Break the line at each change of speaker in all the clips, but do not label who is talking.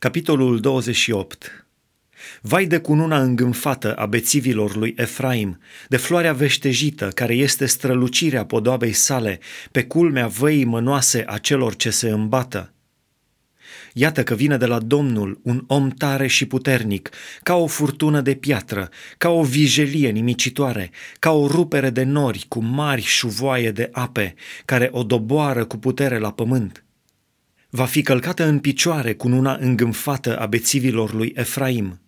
Capitolul 28 Vai de cununa îngânfată a bețivilor lui Efraim, de floarea veștejită care este strălucirea podoabei sale, pe culmea văii mănoase a celor ce se îmbată. Iată că vine de la Domnul un om tare și puternic, ca o furtună de piatră, ca o vijelie nimicitoare, ca o rupere de nori cu mari șuvoaie de ape, care o doboară cu putere la pământ va fi călcată în picioare cu una îngânfată a bețivilor lui Efraim.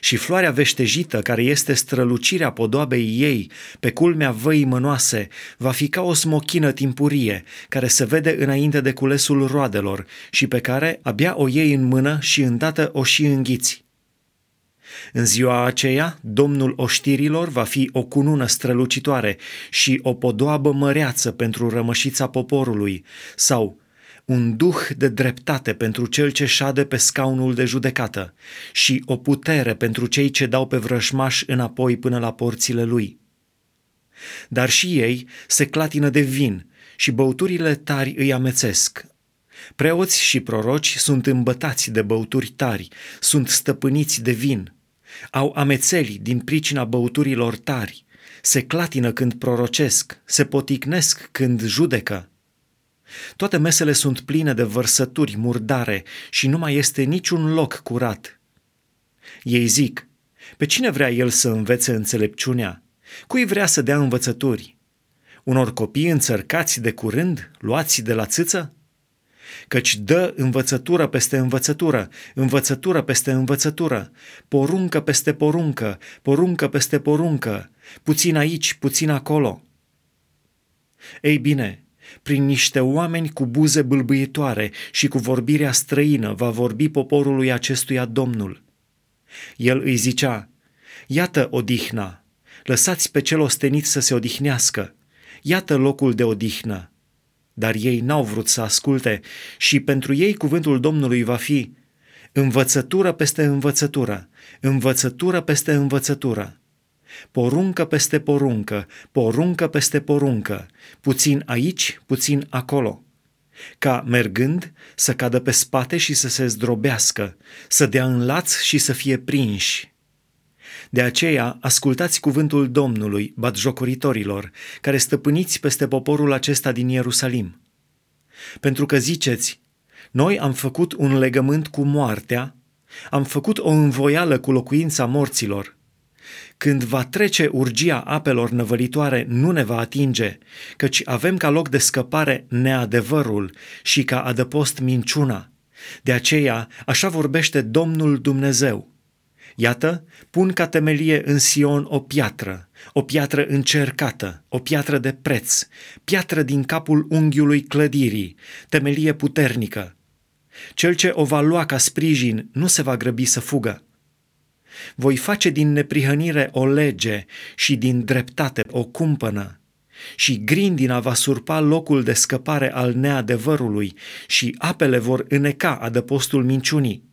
Și floarea veștejită, care este strălucirea podoabei ei, pe culmea văii mănoase, va fi ca o smochină timpurie, care se vede înainte de culesul roadelor și pe care abia o iei în mână și îndată o și înghiți. În ziua aceea, Domnul oștirilor va fi o cunună strălucitoare și o podoabă măreață pentru rămășița poporului, sau un duh de dreptate pentru cel ce șade pe scaunul de judecată și o putere pentru cei ce dau pe vrășmaș înapoi până la porțile lui. Dar și ei se clatină de vin și băuturile tari îi amețesc. Preoți și proroci sunt îmbătați de băuturi tari, sunt stăpâniți de vin. Au amețeli din pricina băuturilor tari, se clatină când prorocesc, se poticnesc când judecă toate mesele sunt pline de vărsături murdare și nu mai este niciun loc curat. Ei zic, pe cine vrea el să învețe înțelepciunea? Cui vrea să dea învățături? Unor copii înțărcați de curând, luați de la țâță? Căci dă învățătură peste învățătură, învățătură peste învățătură, poruncă peste poruncă, poruncă peste poruncă, puțin aici, puțin acolo. Ei bine, prin niște oameni cu buze bâlbâitoare și cu vorbirea străină va vorbi poporului acestuia Domnul. El îi zicea, Iată odihna, lăsați pe cel ostenit să se odihnească, iată locul de odihnă. Dar ei n-au vrut să asculte și pentru ei cuvântul Domnului va fi învățătură peste învățătură, învățătură peste învățătură poruncă peste poruncă, poruncă peste poruncă, puțin aici, puțin acolo, ca mergând să cadă pe spate și să se zdrobească, să dea în laț și să fie prinși. De aceea, ascultați cuvântul Domnului, batjocoritorilor, care stăpâniți peste poporul acesta din Ierusalim. Pentru că ziceți, noi am făcut un legământ cu moartea, am făcut o învoială cu locuința morților, când va trece urgia apelor năvălitoare, nu ne va atinge, căci avem ca loc de scăpare neadevărul și ca adăpost minciuna. De aceea, așa vorbește Domnul Dumnezeu. Iată, pun ca temelie în Sion o piatră, o piatră încercată, o piatră de preț, piatră din capul unghiului clădirii, temelie puternică. Cel ce o va lua ca sprijin nu se va grăbi să fugă. Voi face din neprihănire o lege și din dreptate o cumpănă. Și grindina va surpa locul de scăpare al neadevărului și apele vor îneca adăpostul minciunii.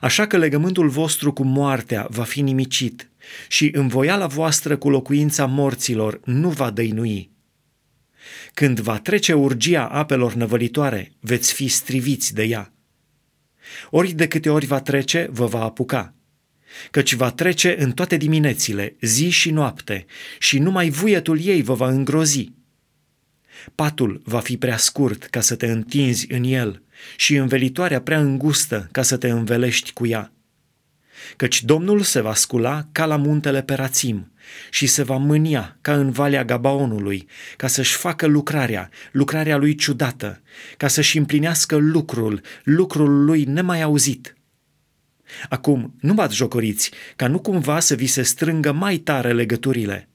Așa că legământul vostru cu moartea va fi nimicit și învoiala voastră cu locuința morților nu va dăinui. Când va trece urgia apelor năvălitoare, veți fi striviți de ea. Ori de câte ori va trece, vă va apuca căci va trece în toate diminețile, zi și noapte, și numai vuietul ei vă va îngrozi. Patul va fi prea scurt ca să te întinzi în el și învelitoarea prea îngustă ca să te învelești cu ea. Căci Domnul se va scula ca la muntele Perațim și se va mânia ca în Valea Gabaonului, ca să-și facă lucrarea, lucrarea lui ciudată, ca să-și împlinească lucrul, lucrul lui nemai auzit – Acum, nu bați jocoriți, ca nu cumva să vi se strângă mai tare legăturile.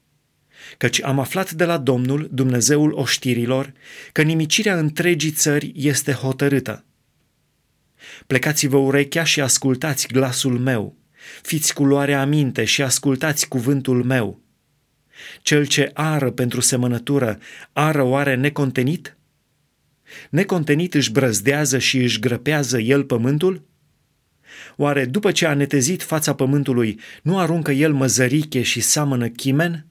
Căci am aflat de la Domnul, Dumnezeul oștirilor, că nimicirea întregii țări este hotărâtă. Plecați-vă urechea și ascultați glasul meu, fiți cu luarea aminte și ascultați cuvântul meu. Cel ce ară pentru semănătură, ară oare necontenit? Necontenit își brăzdează și își grăpează el pământul? Oare după ce a netezit fața pământului, nu aruncă el măzăriche și seamănă chimen?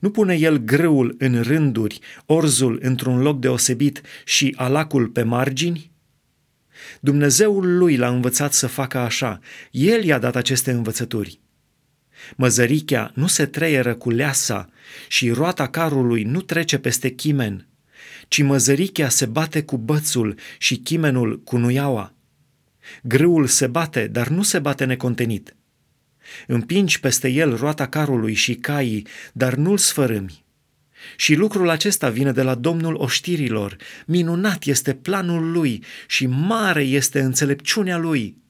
Nu pune el grâul în rânduri, orzul într-un loc deosebit și alacul pe margini? Dumnezeul lui l-a învățat să facă așa. El i-a dat aceste învățături. Măzărichea nu se treieră cu leasa și roata carului nu trece peste chimen, ci măzărichea se bate cu bățul și chimenul cu nuiaua. Grâul se bate, dar nu se bate necontenit. Împingi peste el roata carului și caii, dar nu-l sfărâmi. Și lucrul acesta vine de la Domnul oștirilor. Minunat este planul lui și mare este înțelepciunea lui.